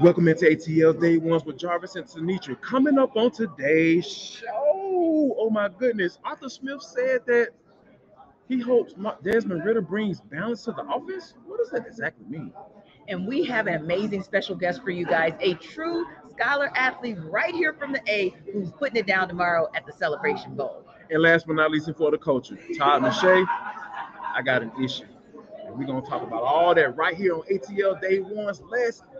Welcome into ATL Day Ones with Jarvis and Tenitra. Coming up on today's show. Oh my goodness. Arthur Smith said that he hopes Desmond Ridder brings balance to the offense. What does that exactly mean? And we have an amazing special guest for you guys, a true scholar athlete right here from the A who's putting it down tomorrow at the Celebration Bowl. And last but not least, for the culture, Todd McShay, I got an issue. And we're going to talk about all that right here on ATL Day Ones. Let's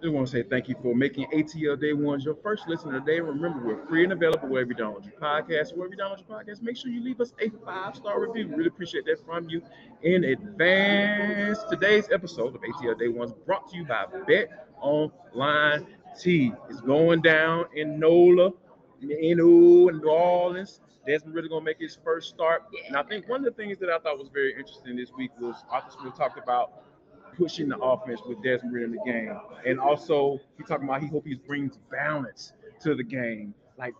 Just want to say thank you for making ATL Day Ones your first listen today. Remember, we're free and available wherever you download your podcast. Wherever you download your podcast, make sure you leave us a five star review. We really appreciate that from you in advance. Today's episode of ATL Day Ones brought to you by Bet Online T. It's going down in NOLA, in New Orleans. Desmond really gonna make his first start. And I think one of the things that I thought was very interesting this week was Arthur Smith talked about pushing the offense with Desmond in the game. And also, he talking about he hope he brings balance to the game. Like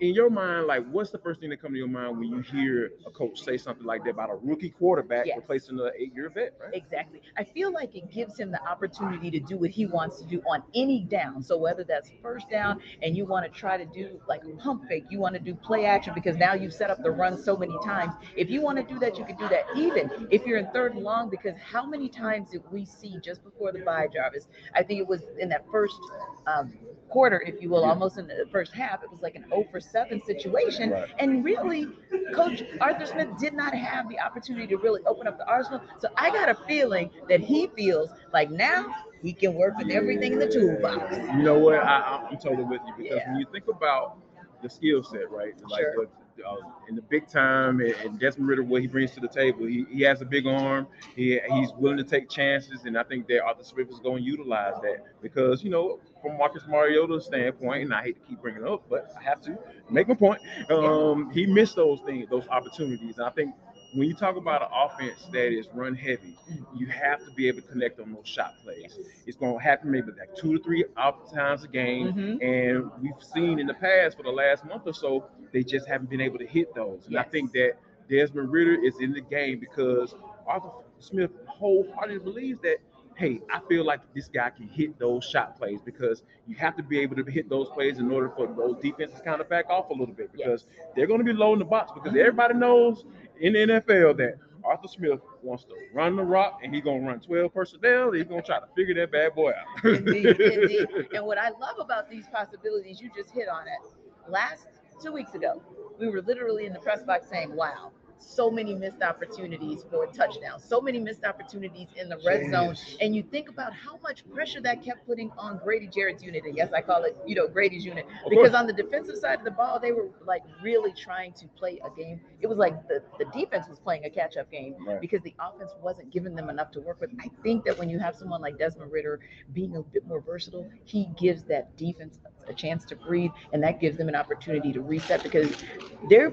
in your mind, like what's the first thing that comes to your mind when you hear a coach say something like that about a rookie quarterback yes. replacing an eight-year vet, right? Exactly. I feel like it gives him the opportunity to do what he wants to do on any down. So whether that's first down and you want to try to do like pump fake, you want to do play action because now you've set up the run so many times. If you want to do that, you can do that. Even if you're in third and long, because how many times did we see just before the bye, Jarvis? I think it was in that first um, quarter, if you will, almost in the first half, it was like an 0 7 situation. Right. And really, Coach Arthur Smith did not have the opportunity to really open up the arsenal. So I got a feeling that he feels like now he can work with everything in the toolbox. You know what? I, am totally with you because yeah. when you think about the skill set, right? Like sure. what uh, in the big time and, and, Desmond Ridder, what he brings to the table. He, he has a big arm. He, he's willing to take chances, and I think that Arthur Smith is going to utilize that because you know, from Marcus Mariota's standpoint, and I hate to keep bringing it up, but I have to make my point. Um, he missed those things, those opportunities. And I think when you talk about an offense that is run heavy, you have to be able to connect on those shot plays. It's going to happen maybe like two to three times a game, mm-hmm. and we've seen in the past for the last month or so they just haven't been able to hit those. And yes. I think that Desmond Ridder is in the game because Arthur Smith wholeheartedly believes that hey, I feel like this guy can hit those shot plays because you have to be able to hit those plays in order for those defenses kind of back off a little bit because yes. they're going to be low in the box because everybody knows in the NFL that Arthur Smith wants to run the rock and he's going to run 12 personnel. He's going to try to figure that bad boy out. indeed, indeed. And what I love about these possibilities, you just hit on it. Last two weeks ago, we were literally in the press box saying, wow, so many missed opportunities for touchdowns, so many missed opportunities in the red Jeez. zone. And you think about how much pressure that kept putting on Grady Jarrett's unit. And yes, I call it, you know, Grady's unit. Of because course. on the defensive side of the ball, they were like really trying to play a game. It was like the, the defense was playing a catch up game right. because the offense wasn't giving them enough to work with. I think that when you have someone like Desmond Ridder being a bit more versatile, he gives that defense a chance to breathe and that gives them an opportunity to reset because they're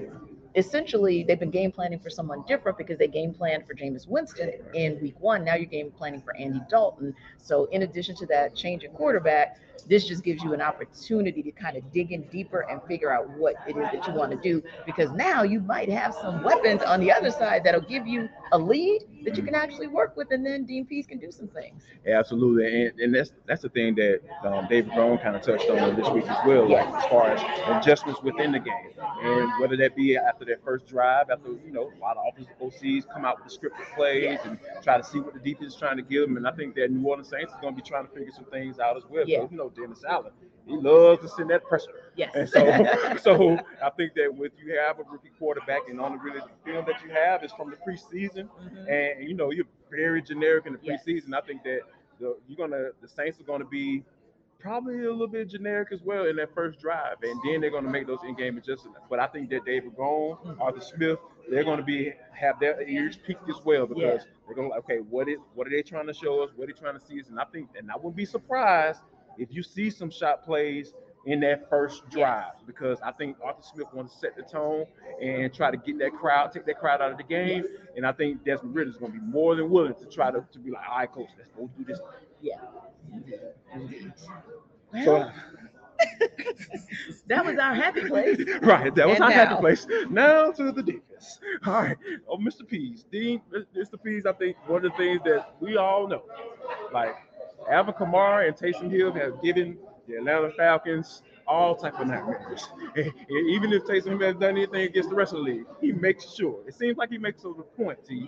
essentially they've been game planning for someone different because they game planned for Jameis Winston in week one. Now you're game planning for Andy Dalton. So in addition to that change in quarterback, this just gives you an opportunity to kind of dig in deeper and figure out what it is that you want to do because now you might have some weapons on the other side that'll give you a lead that you can actually work with and then Dean can do some things. Yeah, absolutely. And, and that's that's the thing that um, Dave Ragone kind of touched on this week as well, yes. like as far as adjustments within the game. And whether that be after their first drive, after, you know, a lot of offensive OCs come out with the scripted plays yes. and try to see what the defense is trying to give them. And I think that New Orleans Saints is going to be trying to figure some things out as well. Yeah. So, you know, Dennis Allen. He loves to send that pressure. Yes. And so, so I think that with you have a rookie quarterback and on the really film that you have is from the preseason, mm-hmm. and you know you're very generic in the preseason. Yes. I think that the, you're gonna the Saints are gonna be probably a little bit generic as well in that first drive, and then they're going to make those in-game adjustments. But I think that Dave Ragone, mm-hmm. Arthur Smith, they're going to be have their ears peaked as well because yeah. they're going to like, okay, what is what are they trying to show us? What are they trying to see us? And I think, and I wouldn't be surprised if you see some shot plays in that first drive because I think Arthur Smith wants to set the tone and try to get that crowd, take that crowd out of the game. And I think Desmond Ridder is going to be more than willing to try to, to be like, all right, coach, let's go do this. Yeah. So, that was our happy place. right, that was And our happy place. Now to the defense. All right, oh, Mr. Pees, Dean, Mr. Pees. I think one of the things that we all know, like Alvin Kamara and Taysom Hill have given the Atlanta Falcons all type of nightmares. Even if Taysom Hill has done anything against the rest of the league, he makes sure. It seems like he makes a point to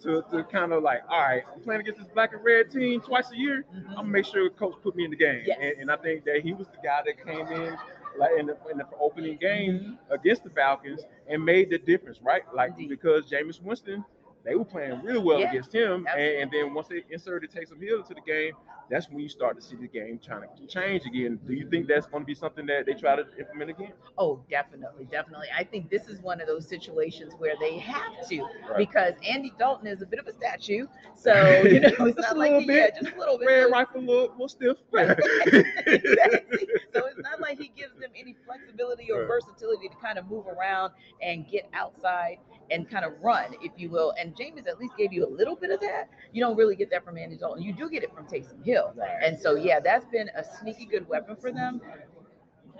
to, to kind of like, all right, I'm playing against this black and red team twice a year. Mm-hmm. I'm gonna make sure the coach put me in the game. Yes. And, and I think that he was the guy that came in like in the, in the opening game mm-hmm. against the Falcons and made the difference, right? Like Indeed. because Jameis Winston, they were playing really well Yeah, against him, and, and then once they inserted Taysom Hill into the game, that's when you start to see the game trying to change again. Do you think that's going to be something that they try to implement again? Oh, definitely, definitely. I think this is one of those situations where they have to Right. because Andy Dalton is a bit of a statue. So, you know, it's Just not a like little he, bit. yeah, just a little bit. Red rifle, little, little stiff. Right. exactly. So it's not like he gives them any flexibility or Right. versatility to kind of move around and get outside and kind of run, if you will. And Jameis at least gave you a little bit of that. You don't really get that from Andy Dalton. You do get it from Taysom Hill. And so, yeah, that's been a sneaky good weapon for them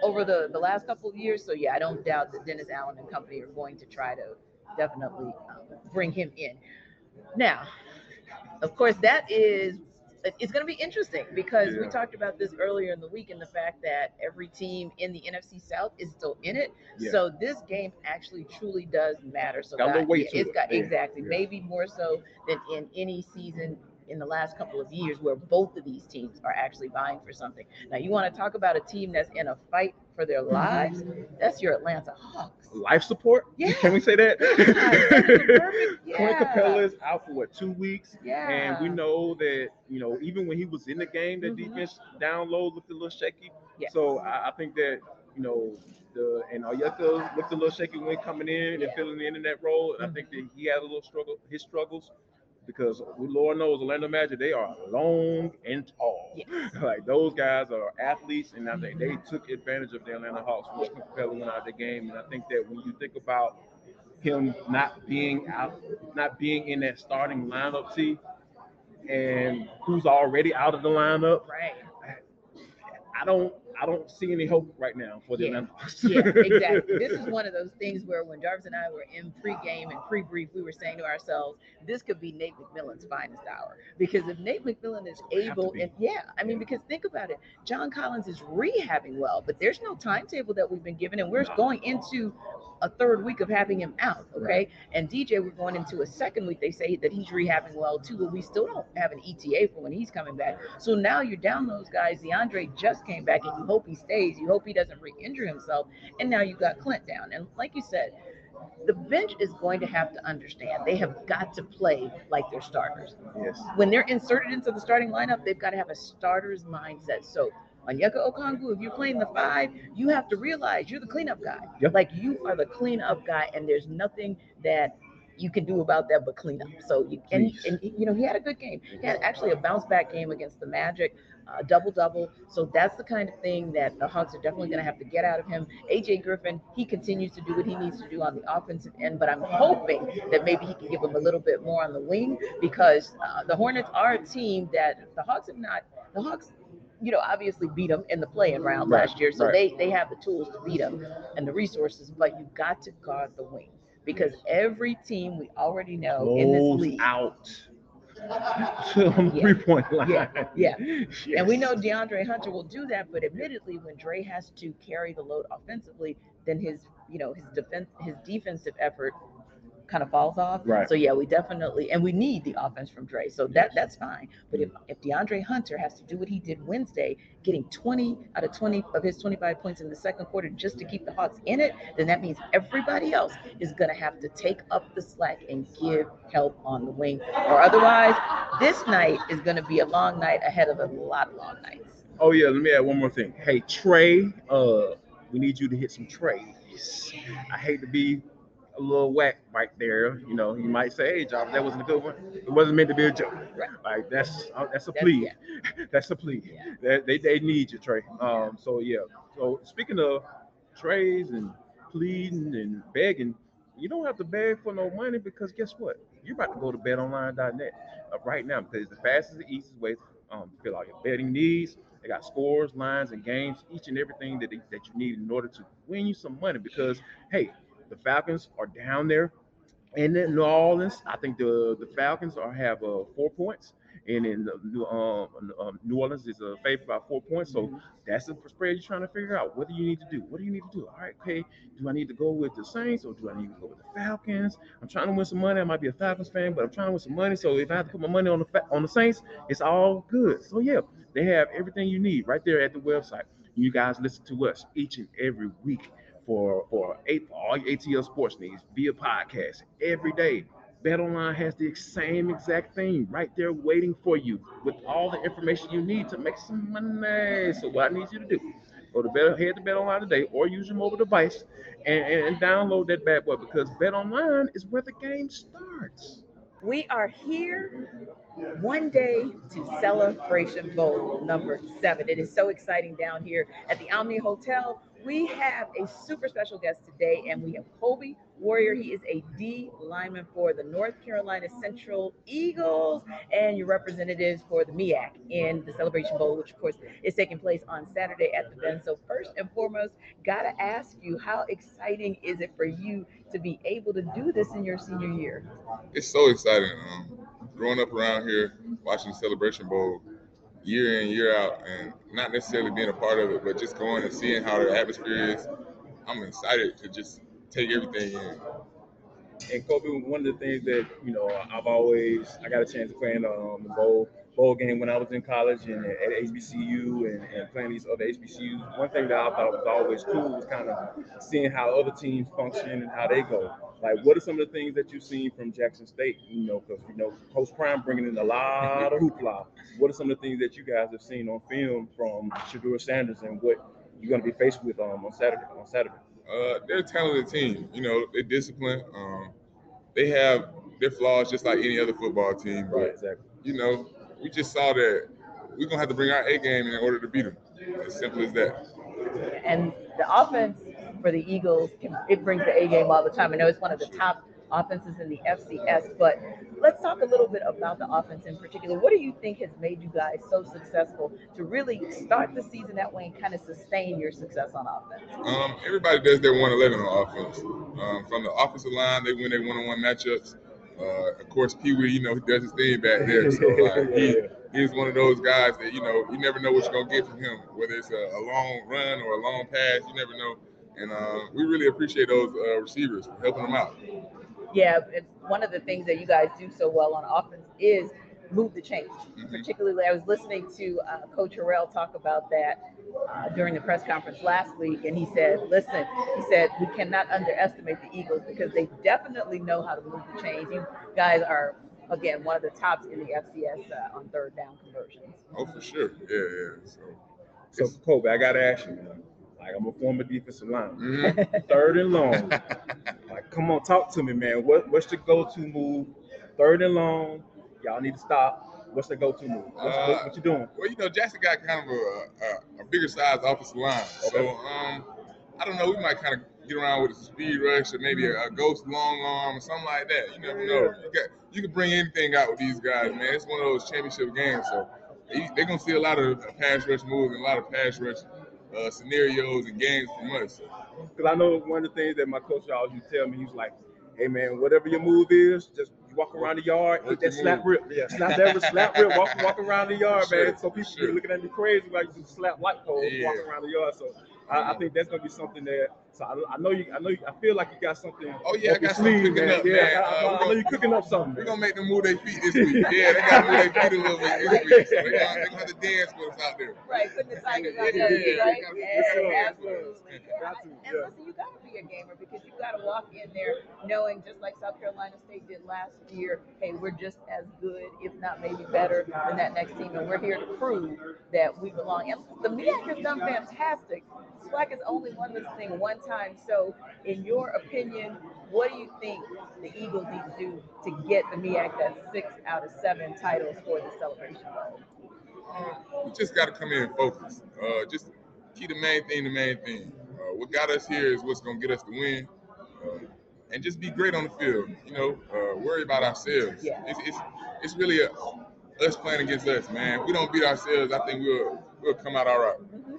over the, the last couple of years. So, yeah, I don't doubt that Dennis Allen and company are going to try to definitely um, bring him in. Now, of course, that is it's going to be interesting because we talked about this earlier in the week and the fact that every team in the NFC South is still in it. Yeah. So this game actually truly does matter. So Got a little God, yeah, it's it. got Yeah. exactly Yeah. maybe more so than in any season in the last couple of years where both of these teams are actually vying for something. Now you want to talk about a team that's in a fight for their Mm-hmm. lives? That's your Atlanta Hawks. Life support? Yeah. Can we say that? Yeah, Clint yeah. Capela is out for what two weeks, Yeah. and we know that you know even when he was in the game, that Mhm. defense down low looked a little shaky. Yeah. So I, I think that you know the and Onyeka looked a little shaky when coming in Yeah. and filling in in that role, and I think that he had a little struggle, his struggles. Because Lord knows Orlando Magic, they are long and tall. Yes. Like those guys are athletes, and I think they mm-hmm. took advantage of the Atlanta Hawks, which Capela went out of the game. And I think that when you think about him not being out, not being in that starting lineup, T, and who's already out of the lineup, Right. I don't, I don't see any hope right now for the Yeah. Atlanta Hawks. Yeah, exactly. This is one of those things where when Jarvis and I were in pregame and pre-brief, we were saying to ourselves, this could be Nate McMillan's finest hour. Because if Nate McMillan is Would have to able, and yeah, I mean, because think about it, John Collins is rehabbing well, but there's no timetable that we've been given, and we're No. going into a third week of having him out. Okay. Right. And DJ, we're going into a second week. They say that he's rehabbing well too, but we still don't have an ETA for when he's coming back. So now you're down those guys. DeAndre just came back, and you hope he stays. You hope he doesn't re-injure himself. And now you've got Clint down. And like you said, the bench is going to have to understand they have got to play like they're starters. yes. When they're inserted into the starting lineup, they've got to have a starter's mindset. So Onyeka Okongwu, if you're playing the five, you have to realize you're the cleanup guy. Yep. Like you are the cleanup guy, and there's nothing that you can do about that but clean up. So you and, and you know he had a good game. He had actually a bounce back game against the Magic, uh, double double. So that's the kind of thing that the Hawks are definitely going to have to get out of him. AJ Griffin, he continues to do what he needs to do on the offensive end, but I'm hoping that maybe he can give him a little bit more on the wing because uh, the Hornets are a team that the Hawks have not. The Hawks. You know, obviously beat them in the playing round Right, last year, so right. they they have the tools to beat them and the resources, but you've got to guard the wing because every team we already know in this Close league, out to the Yeah. three point line. Yeah, yeah. and we know DeAndre Hunter will do that. But admittedly, when Dre has to carry the load offensively, then his you know his defense his defensive effort kind of falls off. Right. So yeah, we definitely and we need the offense from Dre. So that that's fine. But if if DeAndre Hunter has to do what he did Wednesday, getting 20 out of 20 of his 25 points in the second quarter just to keep the Hawks in it, then that means everybody else is going to have to take up the slack and give help on the wing. Or otherwise, this night is going to be a long night ahead of a lot of long nights. Oh yeah, let me add one more thing. Hey Trae, uh, we need you to hit some trays. I hate to be a little whack right there. You know, you might say, "Hey, Jarvis, that wasn't a good one. It wasn't meant to be a joke." Right. Like that's uh, that's a That's- plea. yeah. That's a plea. Yeah. They, they they need you, Trae. Um. So yeah, So speaking of trades and pleading and begging, you don't have to beg for no money because guess what? You're about to go to betonline.net uh, right now because it's the fastest and easiest way to um, fill out your betting needs. They got scores, lines, and games, each and everything that, they, that you need in order to win you some money. Because hey, the Falcons are down there and in New Orleans. I think the the Falcons are have uh, four points and in the New, um, um, New Orleans is a favorite by four points. So mm-hmm. that's the spread you're trying to figure out. What do you need to do? What do you need to do? All right, okay. Do I need to go with the Saints or do I need to go with the Falcons? I'm trying to win some money. I might be a Falcons fan, but I'm trying to win some money. So if I have to put my money on the on the Saints, it's all good. So yeah, they have everything you need right there at the website. You guys listen to us each and every week for for, eight, all your ATL sports needs via podcast every day. BetOnline has the same exact thing right there waiting for you with all the information you need to make some money. So what I need you to do, go to head to BetOnline today or use your mobile device and, and, and download that bad boy because BetOnline is where the game starts. We are here one day to Celebration Bowl number seven. It is so exciting down here at the Omni Hotel. We have a super special guest today, and we have Colby Warrior. He is a D lineman for the North Carolina Central Eagles and your representatives for the MEAC in the Celebration Bowl, which of course is taking place on Saturday at the Benz. So first and foremost, gotta ask you, how exciting is it for you to be able to do this in your senior year? It's so exciting. Um, growing up around here, watching the Celebration Bowl year in year out, and not necessarily being a part of it, but just going and seeing how the atmosphere is. I'm excited to just take everything in. And Colby, one of the things that you know I've always I got a chance to play in um, the bowl bowl game when I was in college and at HBCU and, and playing these other HBCUs. One thing that I thought was always cool was kind of seeing how other teams function and how they go. Like, what are some of the things that you've seen from Jackson State? You know, because you know Coach Prime bringing in a lot of hoopla. What are some of the things that you guys have seen on film from Shedeur Sanders and what you're going to be faced with um, on Saturday? On Saturday. Uh, they're a talented team. You know, they're disciplined. Um, they have their flaws just like any other football team. But, right, exactly. You know, we just saw that we're gonna have to bring our A game in order to beat them. As simple as that. And the offense for the Eagles, it brings the A game all the time. I know it's one of the top offenses in the FCS, but let's talk a little bit about the offense in particular. What do you think has made you guys so successful to really start the season that way and kind of sustain your success on offense? Um, everybody does their 111 on offense. Um, from the offensive line, they win their one-on-one matchups. Uh, of course, Pee Wee, you know, he does his thing back there. So like, he, he's one of those guys that, you know, you never know what you're going to get from him, whether it's a, a, long run or a long pass, you never know. And uh, we really appreciate those uh, receivers for helping them out. Yeah, it's one of the things that you guys do so well on offense is move the chains. Mm-hmm. Particularly, I was listening to uh, Coach Harrell talk about that uh, during the press conference last week, and he said, "Listen, he said we cannot underestimate the Eagles because they definitely know how to move the chains. You guys are." Again, one of the tops in the FCS uh, on third down conversions. Oh, for sure. Yeah, yeah. So, so Colby, I got to ask you, like I'm a former defensive lineman, mm-hmm. third and long. like, come on, talk to me, man. What what's the go-to move? Third and long. Y'all need to stop What's the go-to move? What's, uh, what, what, you doing? Well, you know, Jackson got kind of a, a, a bigger size offensive line, okay. so um, I don't know. We might kind of get around with a speed rush or maybe a, a, ghost long arm or something like that. You never know. You got you can bring anything out with these guys, man. It's one of those championship games, so they're gonna see a lot of pass rush moves and a lot of pass rush uh, scenarios and games from us. Because I know one of the things that my coach always used to tell me, he's like, "Hey man, whatever your move is, just walk around the yard, hit that slap rip. Yeah, slap that slap rip, walk, walk around the yard, sure, man. So people sure. be looking at me crazy like you slap light poles, yeah. walking around the yard. So I, I, think that's gonna be something that. So I, I, know you. I know. You, I feel like you got something. Oh yeah, I got something cooking man. up, yeah, man. I, uh, I, know you cooking up something. We're gonna make them move their feet this week. yeah, they gotta move their feet a little bit this week. So they're gonna, they gonna have to dance with us out there. Right, putting the tigers out there, yeah, right? Yeah, absolutely. Yeah. And listen, you gotta be a gamer because you gotta walk in there knowing, just like South Carolina State did last year, hey, we're just as good, if not maybe better, than that next team, and we're here to prove that we belong. And the MEAC has done fantastic. SWAC has only won this thing one time. So, in your opinion, what do you think the Eagles need to do to get the MEAC that six out of seven titles for the Celebration Bowl? Uh, we just got to come in and focus. Uh, just keep the main thing the main thing. Uh, what got us here is what's gonna get us the win. Uh, and just be great on the field. You know, uh, worry about ourselves. Yeah. It's, it's it's really a, us playing against us, man. If we don't beat ourselves, I think we'll we'll come out all right. Mhm.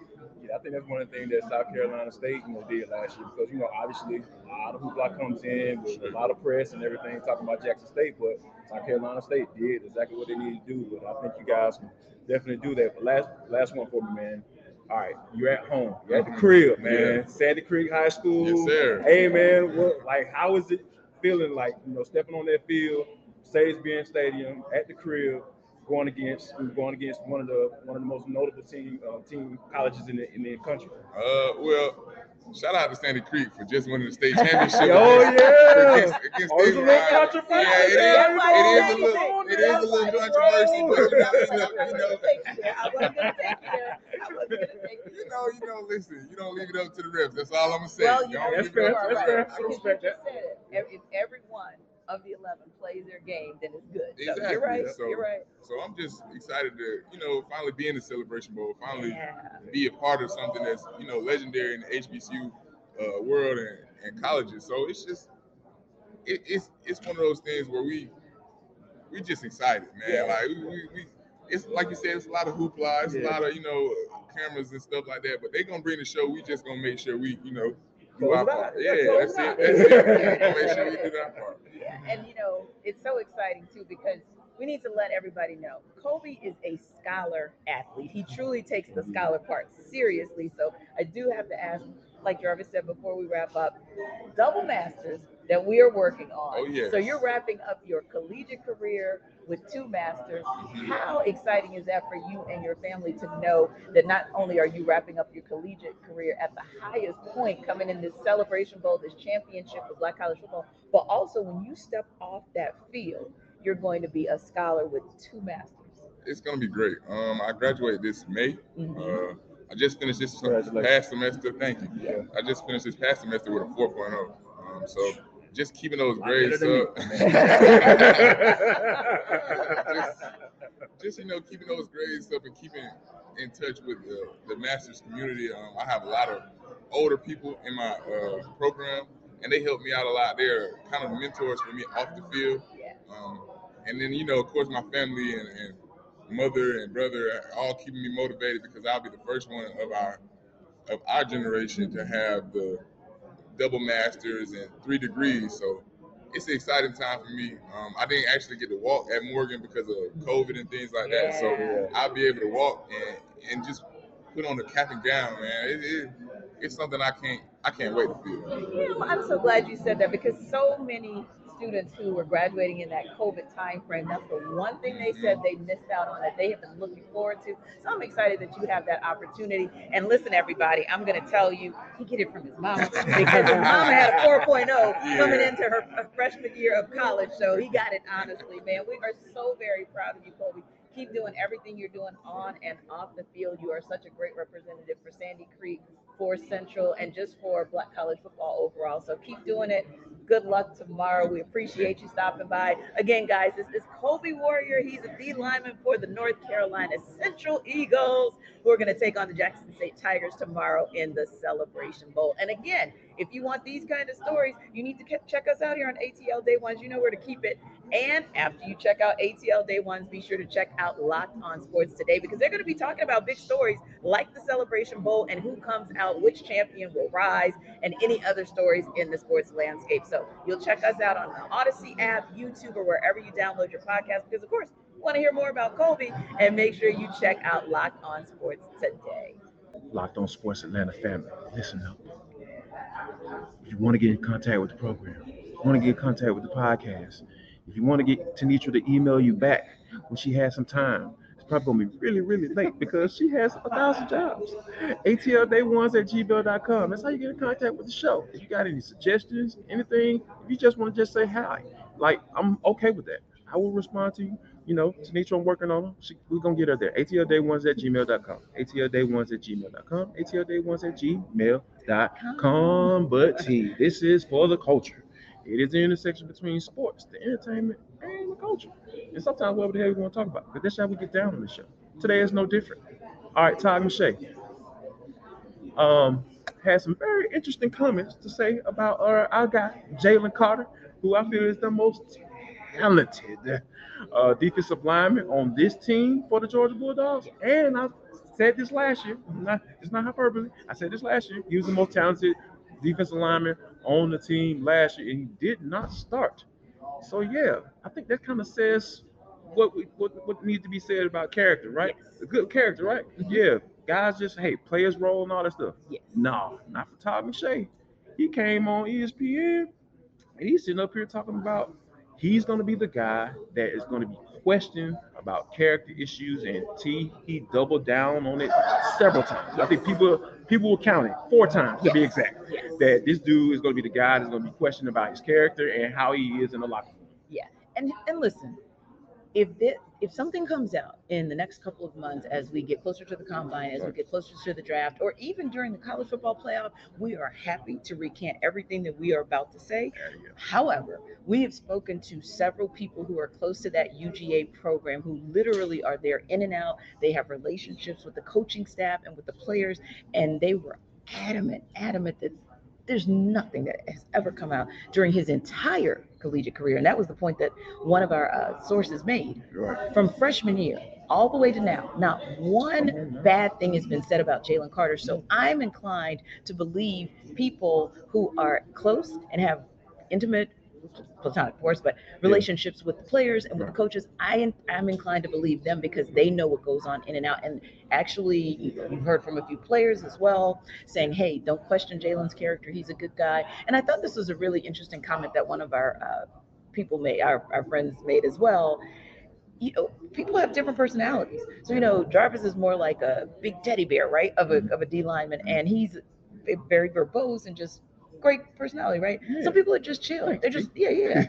I think that's one of the things that South Carolina State, you know, did last year because you know obviously a lot of hoopla comes in with a lot of press and everything talking about Jackson State, but South Carolina State did exactly what they needed to do. But I think you guys can definitely do that. But last last one for me, man. All right, you're at home, you're at the mm-hmm. crib, man. Yeah. Sandy Creek High School. Yes, sir. Hey, man, what like how is it feeling like you know stepping on that field, Mercedes-Benz Stadium at the crib? Going against we were going against one of the one of the most notable team uh, team colleges in the in the country. Uh, well, shout out to Sandy Creek for just winning the state championship. Oh yeah. against, against Oh, it's a little controversial. Yeah, it is. That's It is why a little. It is a little controversy, but you know, you know, you know, I wasn't gonna take you there. I wasn't gonna take you you there. know. Listen, you don't leave it up to the refs. That's all I'm gonna say. Well, you You know, That's fair, up to the that's fair. I respect that. just said it. If, if every one of the eleven plays their game, then it's good. So you're right. So- you're right. So I'm just excited to, you know, finally be in the Celebration Bowl. Finally Yeah. be a part of something that's, you know, legendary in the HBCU uh, world and, and colleges. So it's just, it, it's it's one of those things where we we just excited, man. Yeah. Like we, we, we it's like you said, it's a lot of hoopla, it's a lot of you know cameras and stuff like that. But they're gonna bring the show. We just gonna make sure we, you know, do Close our part. Yeah, Yeah, that's it. That's it. Make sure we do that part. And you know, it's so exciting too because we need to let everybody know Colby is a scholar athlete. He truly takes the scholar part seriously. So I do have to ask, like Jarvis said before we wrap up, double masters that we are working on. Oh, yes. So you're wrapping up your collegiate career with two masters. How exciting is that for you and your family to know that not only are you wrapping up your collegiate career at the highest point, coming in this celebration bowl, this championship of Black College football, but also when you step off that field, you're going to be a scholar with two masters. It's gonna be great. Um, I graduate this May. Mhm. Uh, I just finished this past semester. Thank you. Yeah. I just finished this past semester with a 4.0. Um, so just keeping those grades up. just, just you know, keeping those grades up and keeping in touch with the, the masters community. Um, I have a lot of older people in my uh, program, and they help me out a lot. They're kind of mentors for me off the field. Um, and then you know, of course, my family and, and mother and brother are all keeping me motivated because I'll be the first one of our of our generation to have the double masters and three degrees. So it's an exciting time for me. Um, I didn't actually get to walk at Morgan because of COVID and things like that. So I'll be able to walk and, and just put on the cap and gown, man. It, it, it's something I can't I can't wait to feel. You know, I'm so glad you said that because so many students who were graduating in that COVID time frame, that's the one thing they said they missed out on that they have been looking forward to. So I'm excited that you have that opportunity. And listen, everybody, I'm going to tell you, he get it from his mama because his mama had a 4.0 coming into her freshman year of college. So he got it honestly, man. We are so very proud of you, Colby. Keep doing everything you're doing on and off the field. You are such a great representative for Sandy Creek, for Central, and just for Black College football overall. So keep doing it. Good luck tomorrow. We appreciate you stopping by. Again, guys, this is Colby Warrior. He's a D lineman for the North Carolina Central Eagles, who are going to take on the Jackson State Tigers tomorrow in the Celebration Bowl. And again, if you want these kind of stories, you need to check us out here on ATL Day Ones. You know where to keep it. And after you check out ATL Day Ones, be sure to check out Locked On Sports today because they're going to be talking about big stories like the Celebration Bowl and who comes out, which champion will rise, and any other stories in the sports landscape. So you'll check us out on the Odyssey app, YouTube, or wherever you download your podcast because, of course, you want to hear more about Colby and make sure you check out Locked On Sports today. Locked on Sports Atlanta family. Listen up. If you want to get in contact with the program, want to get in contact with the podcast, if you want to get Tenitra to email you back when she has some time, it's probably gonna be really, really late because she has a thousand jobs. ATLday1s at gmail.com. That's how you get in contact with the show. If you got any suggestions, anything, if you just want to just say hi, like I'm okay with that. I will respond to you. You know, Tenitra, I'm working on her. She, we're gonna get her there. ATLday1s at gmail.com. ATLday1s at gmail.com. ATLday1s at gmail.com. But T, this is for the culture. It is the intersection between sports, the entertainment, and the culture. And sometimes whatever the hell we want to talk about. But that's how we get down on the show. Today is no different. All right, Todd McShay. um, had some very interesting comments to say about our, our guy Jalen Carter, who I feel is the most talented uh, defensive lineman on this team for the Georgia Bulldogs. And I said this last year. Not, it's not hyperbole. I said this last year. He was the most talented defensive lineman on the team last year, and he did not start. So yeah, I think that kind of says what, we, what what needs to be said about character, right? A good character, right? Mhm. Yeah, guys just hey, players role and all that stuff. Yes. No, not for Todd McShay. He came on ESPN and he's sitting up here talking about he's going to be the guy that is going to be questioned about character issues and T he doubled down on it several times. I think people people will count it four times to be exact. That this dude is going to be the guy that's going to be questioned about his character and how he is in the locker room. Yeah, and and listen, if this, if something comes out in the next couple of months as we get closer to the combine, as we get closer to the draft, or even during the college football playoff, we are happy to recant everything that we are about to say. However, we have spoken to several people who are close to that UGA program who literally are there in and out. They have relationships with the coaching staff and with the players, and they were adamant, adamant that there's nothing that has ever come out during his entire collegiate career. And that was the point that one of our uh, sources made Right. from freshman year all the way to now. Not one bad thing has been said about Jalen Carter. So I'm inclined to believe people who are close and have intimate, platonic, of course, but relationships with the players and with the coaches. I am inclined to believe them because they know what goes on in and out. And actually, you- you've heard from a few players as well saying, "Hey, don't question Jalen's character. He's a good guy." And I thought this was a really interesting comment that one of our uh, people made, our, our friends made as well you know, people have different personalities. So, you know, Jarvis is more like a big teddy bear, right? Of a, of a D lineman. And he's very verbose and just great personality, right? Yeah. Some people are just chill. They're just, yeah, yeah.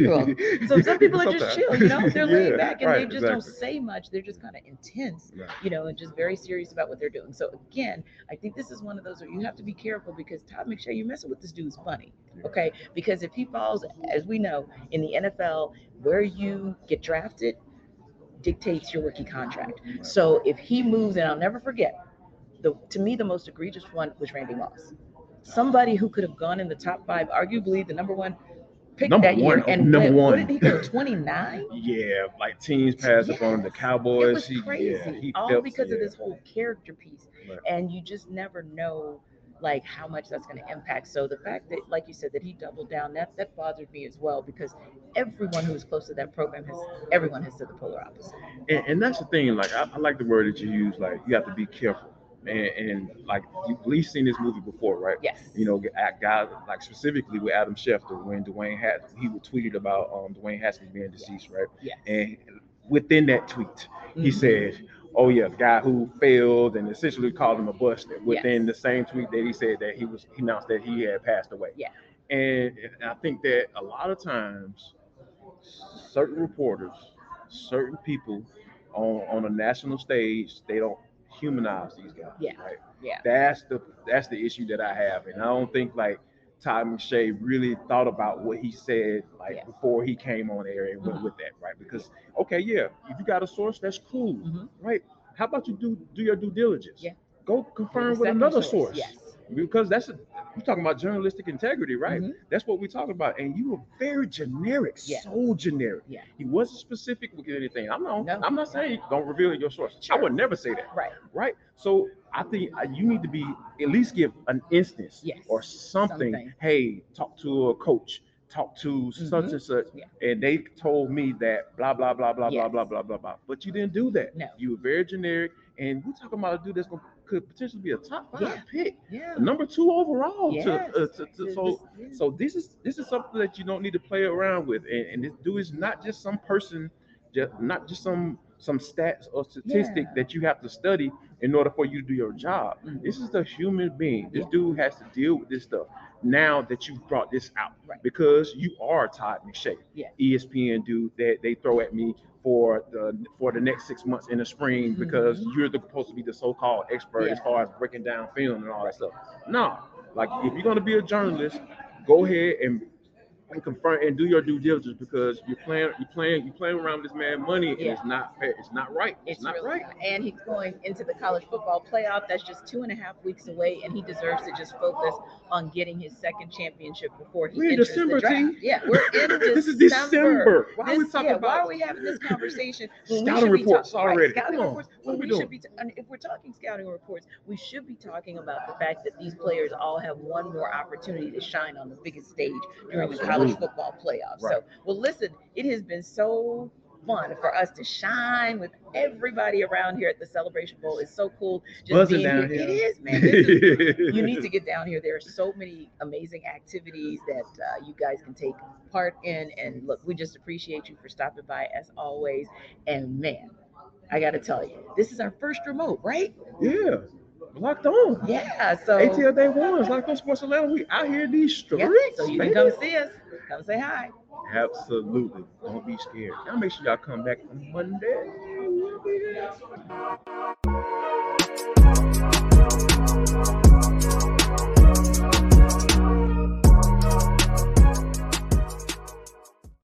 well, So some people are just chill, you know, they're laid back and right, they just don't say much. They're just kind of intense, Right. you know, and just very serious about what they're doing. So again, I think this is one of those where you have to be careful because Todd McShay, you're messing with this dude's funny, Yeah. Okay. Because if he falls, as we know, in the NFL, where you get drafted dictates your rookie contract. So if he moves, and I'll never forget, the to me the most egregious one was Randy Moss. Somebody who could have gone in the top five, arguably the number one pick Number that year, and number went- what one. did he go? Twenty nine. Yeah, like teams passed up on the Cowboys. It was He- crazy, yeah, all felt- because of this whole character piece, Right. and you just never know like how much that's going to impact. So the fact that, like you said, that he doubled down, that that bothered me as well because everyone who was close to that program has, everyone has said the polar opposite. And, and that's the thing. Like I, I like the word that you use. Like you have to be careful. And, and like least seen this movie before, right? Yes. You know, guys like specifically with Adam Schefter when Dwayne had he would tweeted about um, Dwayne Haskins being deceased, right? Yes. And within that tweet, he Mhm. said, "Oh yeah, the guy who failed and essentially called him a bust." Within the same tweet that he said that he was he announced that he had passed away. Yeah. And, and I think that a lot of times, certain reporters, certain people on on a national stage, they don't humanize these guys. Yeah. Right. Yeah. That's the that's the issue that I have, and I don't think like Todd McShay really thought about what he said like before he came on air and went Mhm. with that, right? Because okay, yeah, if you got a source, that's cool, Mhm. right? How about you do do your due diligence? Yeah. Go confirm with another source. Yes. Because that's a, you're talking about journalistic integrity, right? Mhm. That's what we're talking about. And you were very generic, Yeah. so generic. Yeah. He wasn't specific with anything. I'm not. No. I'm not saying don't reveal your source. I would never say that Right. right? So I think uh, you need to be at least give an instance Yes. or something. Something. Hey, talk to a coach, talk to such Mhm. and such, Yeah. and they told me that blah blah blah blah blah blah blah blah blah. But you didn't do that. No. You were very generic, and we're talking about a dude that's gonna, could potentially be a top five Yeah. pick, Yeah. number two overall. Yes. To, uh, to, to, so this- yeah. so this is this is something that you don't need to play around with, and, and this dude is not just some person, just not just some some stats or statistic Yeah. that you have to study in order for you to do your job. Mhm. This is a human being. This dude has to deal with this stuff. Now that you've brought this out, Right. because you are Todd McShay, Yeah. ESPN dude that they throw at me for the for the next six months in the spring because Mhm. you're the, supposed to be the so-called expert as far as breaking down film and all that stuff. No, like if you're gonna be a journalist, go ahead and and confirm and do your due diligence because you're playing you're playing you're playing around with this man money and Yeah. it's not fair. It's not right. It's, It's not really right. not. And he's going into the college football playoff. That's just two and a half weeks away, and he deserves to just focus on getting his second championship before he We're in December, the draft. T. Yeah, we're in December. This is December. Why are we talking yeah, Why are we having this conversation? Scouting reports talk- right, already. scouting Come on. reports. What are we we should be. T- if we're talking scouting reports, we should be talking about the fact that these players all have one more opportunity to shine on the biggest stage during the college Absolutely. football playoffs. Right. So, well, listen, it has been so fun for us to shine with everybody around here at the Celebration Bowl. It's so cool. Just Buzzing being down here. here. It is, man. Is, you need to get down here. There are so many amazing activities that uh, you guys can take part in. And look, we just appreciate you for stopping by as always. And man, I got to tell you, this is our first remote, right? Yeah. Locked on. Yeah. So, ATL Day Ones, Locked on Sports Atlanta. We out here in these streets. yeah, so you can come see us. Come say hi. Absolutely. Don't be scared. Y'all make sure y'all come back on Monday.